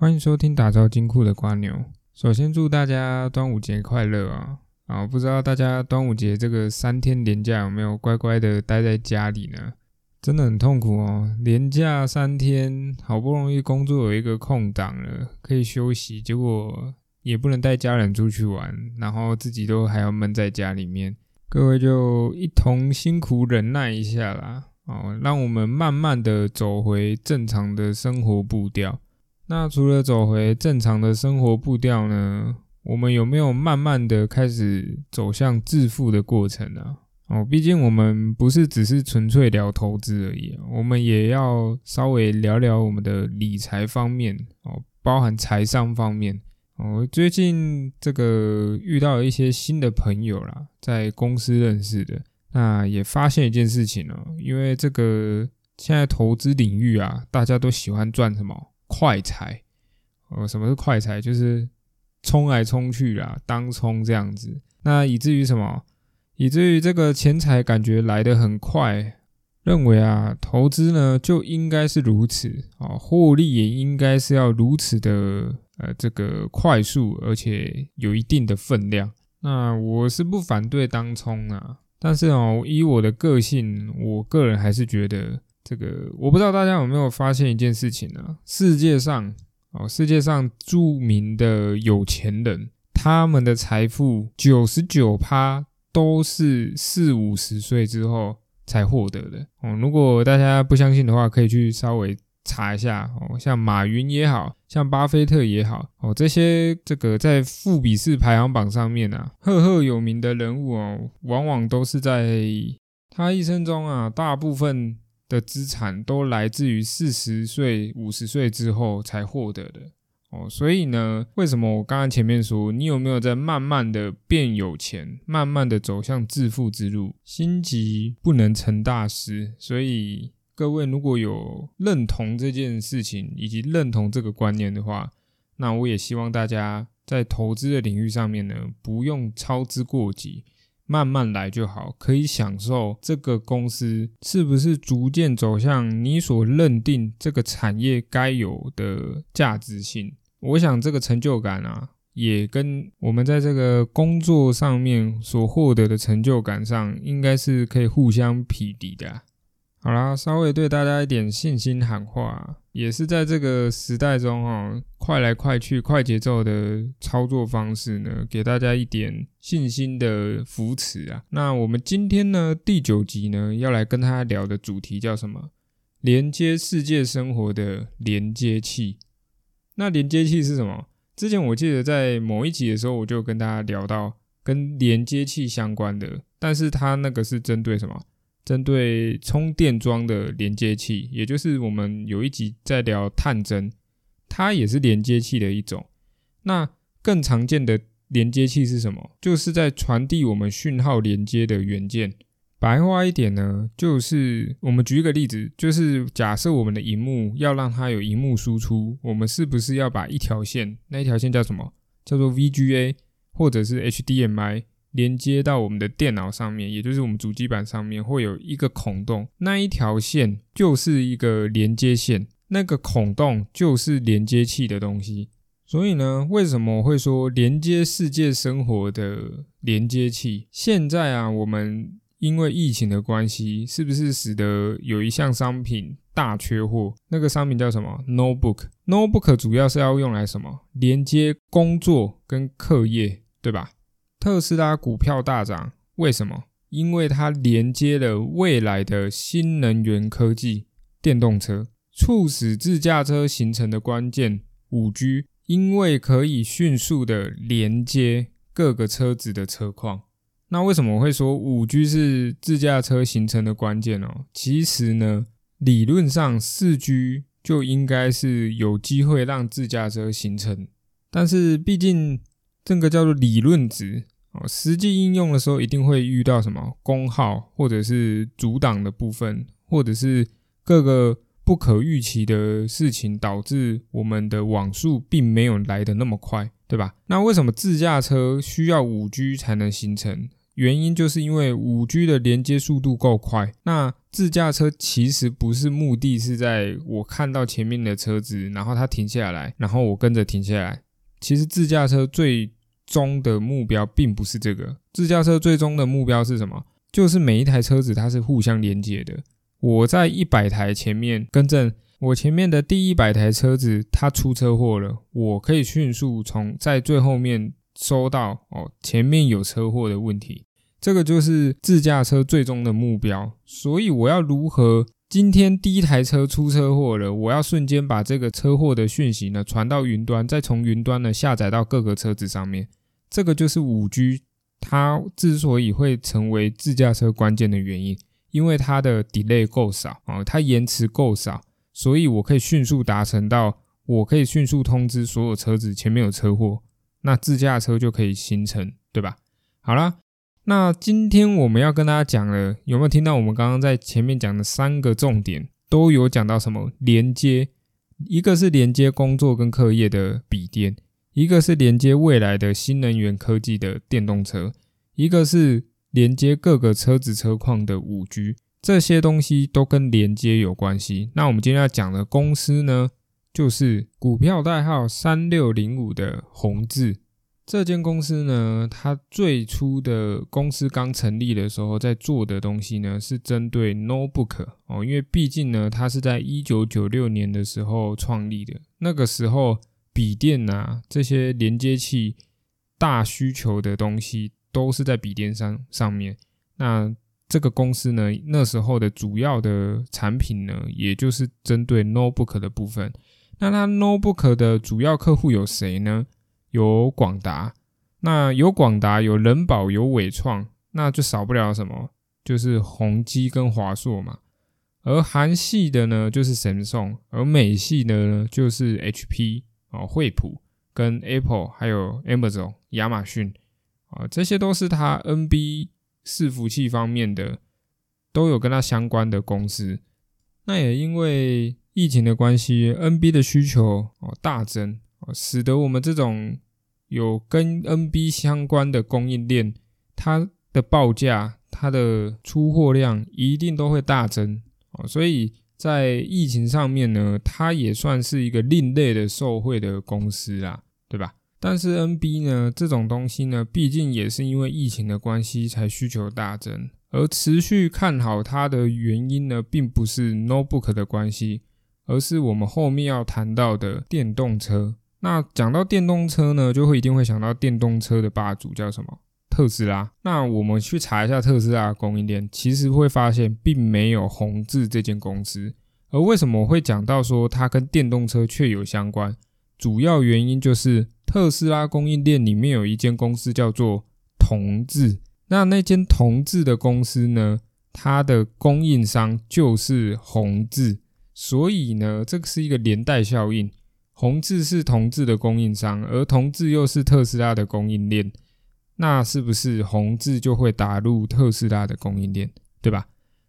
欢迎收听打造金库的瓜牛。首先祝大家端午节快乐啊！啊，不知道大家端午节这个三天连假有没有乖乖的待在家里呢？真的很痛苦哦，连假三天，好不容易工作有一个空档了，可以休息，结果也不能带家人出去玩，然后自己都还要闷在家里面。各位就一同辛苦忍耐一下啦，哦，让我们慢慢的走回正常的生活步调。那除了走回正常的生活步调呢？我们有没有慢慢的开始走向致富的过程呢？哦，毕竟我们不是只是纯粹聊投资而已，我们也要稍微聊聊我们的理财方面哦，包含财商方面哦。最近这个遇到了一些新的朋友啦，在公司认识的，那也发现一件事情哦，因为这个现在投资领域啊，大家都喜欢赚什么？快财，哦，什么是快财？就是冲来冲去啦，当冲这样子。那以至于什么？以至于这个钱财感觉来得很快。认为啊，投资呢就应该是如此啊，获利也应该是要如此的呃，这个快速，而且有一定的分量。那我是不反对当冲啊，但是哦，以我的个性，我个人还是觉得。这个我不知道大家有没有发现一件事情呢？世界上哦，世界上著名的有钱人，他们的财富九十九趴都是四五十岁之后才获得的哦。如果大家不相信的话，可以去稍微查一下哦。像马云也好像巴菲特也好哦，这些这个在富比士排行榜上面啊赫赫有名的人物哦，往往都是在他一生中啊大部分。的资产都来自于四十岁、五十岁之后才获得的哦，所以呢，为什么我刚刚前面说你有没有在慢慢的变有钱，慢慢的走向致富之路？心急不能成大事，所以各位如果有认同这件事情以及认同这个观念的话，那我也希望大家在投资的领域上面呢，不用操之过急。慢慢来就好，可以享受这个公司是不是逐渐走向你所认定这个产业该有的价值性。我想这个成就感啊，也跟我们在这个工作上面所获得的成就感上，应该是可以互相匹敌的。好啦，稍微对大家一点信心喊话，也是在这个时代中哦，快来快去、快节奏的操作方式呢，给大家一点信心的扶持啊。那我们今天呢，第九集呢，要来跟大家聊的主题叫什么？连接世界生活的连接器。那连接器是什么？之前我记得在某一集的时候，我就跟大家聊到跟连接器相关的，但是它那个是针对什么？针对充电桩的连接器，也就是我们有一集在聊探针，它也是连接器的一种。那更常见的连接器是什么？就是在传递我们讯号连接的元件。白话一点呢，就是我们举一个例子，就是假设我们的荧幕要让它有荧幕输出，我们是不是要把一条线，那一条线叫什么？叫做 VGA 或者是 HDMI。连接到我们的电脑上面，也就是我们主机板上面会有一个孔洞，那一条线就是一个连接线，那个孔洞就是连接器的东西。所以呢，为什么会说连接世界生活的连接器？现在啊，我们因为疫情的关系，是不是使得有一项商品大缺货？那个商品叫什么？Notebook。Notebook 主要是要用来什么？连接工作跟课业，对吧？特斯拉股票大涨，为什么？因为它连接了未来的新能源科技——电动车，促使自驾车形成的关键五 G，因为可以迅速的连接各个车子的车况。那为什么我会说五 G 是自驾车形成的关键哦？其实呢，理论上四 G 就应该是有机会让自驾车形成，但是毕竟这个叫做理论值。哦，实际应用的时候一定会遇到什么功耗，或者是阻挡的部分，或者是各个不可预期的事情，导致我们的网速并没有来的那么快，对吧？那为什么自驾车需要五 G 才能形成？原因就是因为五 G 的连接速度够快。那自驾车其实不是目的是在我看到前面的车子，然后它停下来，然后我跟着停下来。其实自驾车最终的目标并不是这个，自驾车最终的目标是什么？就是每一台车子它是互相连接的。我在一百台前面跟正，我前面的第一百台车子它出车祸了，我可以迅速从在最后面收到哦前面有车祸的问题，这个就是自驾车最终的目标。所以我要如何今天第一台车出车祸了，我要瞬间把这个车祸的讯息呢传到云端，再从云端呢下载到各个车子上面，这个就是五 G。它之所以会成为自驾车关键的原因，因为它的 delay 够少啊，它延迟够少，所以我可以迅速达成到，我可以迅速通知所有车子前面有车祸，那自驾车就可以形成，对吧？好啦，那今天我们要跟大家讲了，有没有听到我们刚刚在前面讲的三个重点都有讲到什么？连接，一个是连接工作跟课业的笔电。一个是连接未来的新能源科技的电动车，一个是连接各个车子车况的五 G，这些东西都跟连接有关系。那我们今天要讲的公司呢，就是股票代号三六零五的宏志。这间公司呢，它最初的公司刚成立的时候，在做的东西呢，是针对 notebook 哦，因为毕竟呢，它是在一九九六年的时候创立的，那个时候。笔电啊，这些连接器大需求的东西都是在笔电上上面。那这个公司呢，那时候的主要的产品呢，也就是针对 notebook 的部分。那它 notebook 的主要客户有谁呢？有广达。那有广达，有人保，有伟创，那就少不了什么，就是宏基跟华硕嘛。而韩系的呢，就是神送；而美系的呢，就是 HP。哦，惠普跟 Apple 还有 Amazon 亚马逊啊，这些都是它 NB 伺服器方面的都有跟它相关的公司。那也因为疫情的关系，NB 的需求哦大增，使得我们这种有跟 NB 相关的供应链，它的报价、它的出货量一定都会大增哦，所以。在疫情上面呢，它也算是一个另类的受惠的公司啦，对吧？但是 NB 呢，这种东西呢，毕竟也是因为疫情的关系才需求大增，而持续看好它的原因呢，并不是 Notebook 的关系，而是我们后面要谈到的电动车。那讲到电动车呢，就会一定会想到电动车的霸主叫什么？特斯拉，那我们去查一下特斯拉供应链，其实会发现并没有宏志这间公司。而为什么会讲到说它跟电动车确有相关？主要原因就是特斯拉供应链里面有一间公司叫做同志，那那间同志的公司呢，它的供应商就是宏志，所以呢，这个是一个连带效应。宏志是同志的供应商，而同志又是特斯拉的供应链。那是不是宏志就会打入特斯拉的供应链，对吧？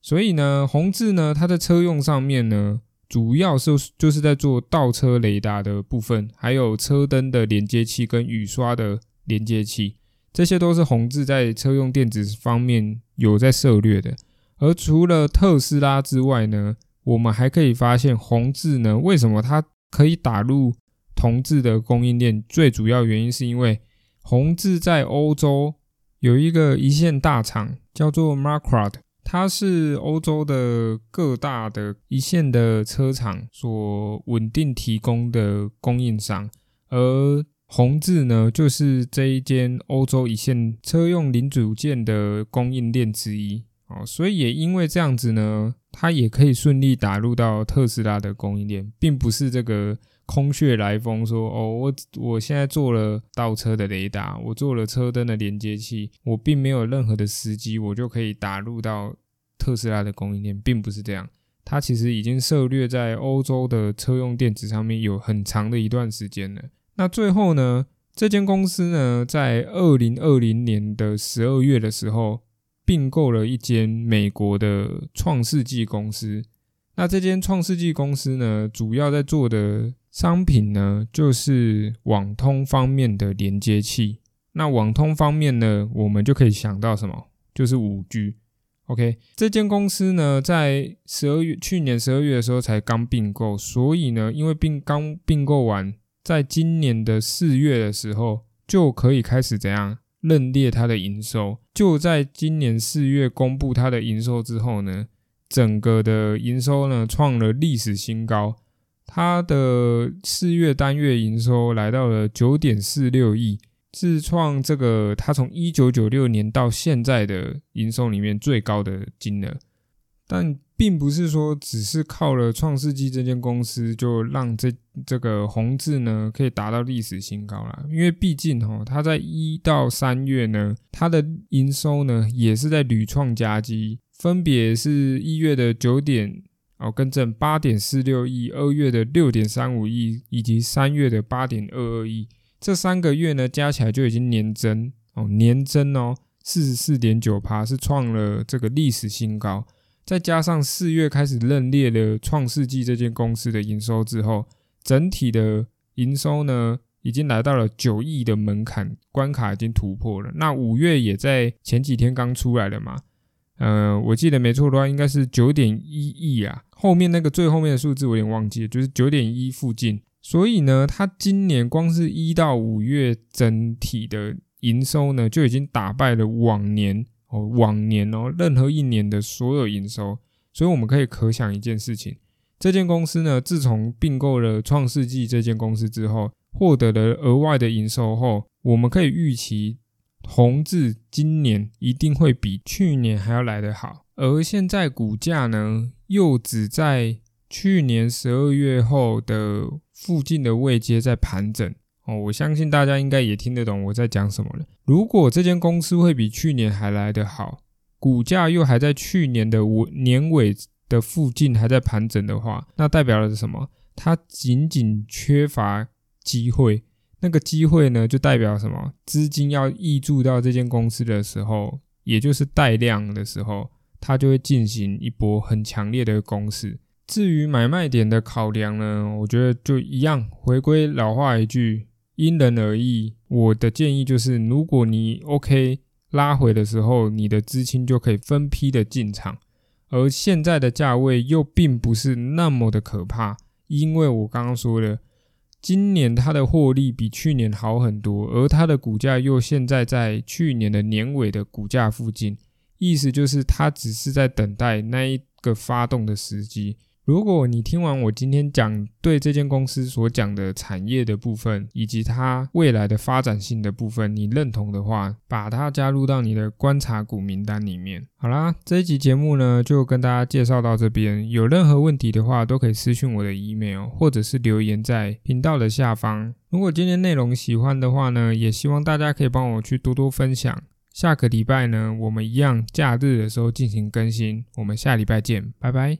所以呢，宏志呢，它在车用上面呢，主要是就是在做倒车雷达的部分，还有车灯的连接器跟雨刷的连接器，这些都是宏志在车用电子方面有在涉略的。而除了特斯拉之外呢，我们还可以发现宏志呢，为什么它可以打入同志的供应链？最主要原因是因为。宏志在欧洲有一个一线大厂，叫做 Marquard，它是欧洲的各大的一线的车厂所稳定提供的供应商，而宏志呢，就是这一间欧洲一线车用零组件的供应链之一。哦，所以也因为这样子呢，它也可以顺利打入到特斯拉的供应链，并不是这个。空穴来风说：“哦，我我现在做了倒车的雷达，我做了车灯的连接器，我并没有任何的时机，我就可以打入到特斯拉的供应链，并不是这样。它其实已经涉略在欧洲的车用电子上面有很长的一段时间了。那最后呢，这间公司呢，在二零二零年的十二月的时候，并购了一间美国的创世纪公司。那这间创世纪公司呢，主要在做的。商品呢，就是网通方面的连接器那网通方面呢，我们就可以想到什么？就是五 G。OK，这间公司呢，在十二月去年十二月的时候才刚并购，所以呢，因为并刚并购完，在今年的四月的时候就可以开始怎样认列它的营收。就在今年四月公布它的营收之后呢，整个的营收呢创了历史新高，它的四月单月营收来到了九点四六亿。自创这个，它从一九九六年到现在的营收里面最高的金额，但并不是说只是靠了创世纪这间公司就让这这个红字呢可以达到历史新高了，因为毕竟哈，它在一到三月呢，它的营收呢也是在屡创佳绩，分别是一月的九点哦，更正八点四六亿，二月的六点三五亿，以及三月的八点二二亿。这三个月呢，加起来就已经年增哦，年增哦，四十四点九趴，是创了这个历史新高。再加上四月开始认列了创世纪这间公司的营收之后，整体的营收呢，已经来到了九亿的门槛关卡，已经突破了。那五月也在前几天刚出来了嘛？呃，我记得没错的话，应该是九点一亿啊。后面那个最后面的数字我有点忘记了，就是九点一附近。所以呢，它今年光是一到五月整体的营收呢，就已经打败了往年哦，往年哦，任何一年的所有营收。所以我们可以可想一件事情：这间公司呢，自从并购了创世纪这间公司之后，获得了额外的营收后，我们可以预期宏志今年一定会比去年还要来得好。而现在股价呢，又只在去年十二月后的。附近的位阶在盘整哦，我相信大家应该也听得懂我在讲什么了。如果这间公司会比去年还来得好，股价又还在去年的尾年尾的附近还在盘整的话，那代表的是什么？它仅仅缺乏机会。那个机会呢，就代表什么？资金要溢注到这间公司的时候，也就是带量的时候，它就会进行一波很强烈的攻势。至于买卖点的考量呢，我觉得就一样，回归老话一句，因人而异。我的建议就是，如果你 OK 拉回的时候，你的资金就可以分批的进场。而现在的价位又并不是那么的可怕，因为我刚刚说的，今年它的获利比去年好很多，而它的股价又现在在去年的年尾的股价附近，意思就是它只是在等待那一个发动的时机。如果你听完我今天讲对这间公司所讲的产业的部分，以及它未来的发展性的部分，你认同的话，把它加入到你的观察股名单里面。好啦，这一集节目呢，就跟大家介绍到这边。有任何问题的话，都可以私信我的 email，或者是留言在频道的下方。如果今天内容喜欢的话呢，也希望大家可以帮我去多多分享。下个礼拜呢，我们一样假日的时候进行更新。我们下礼拜见，拜拜。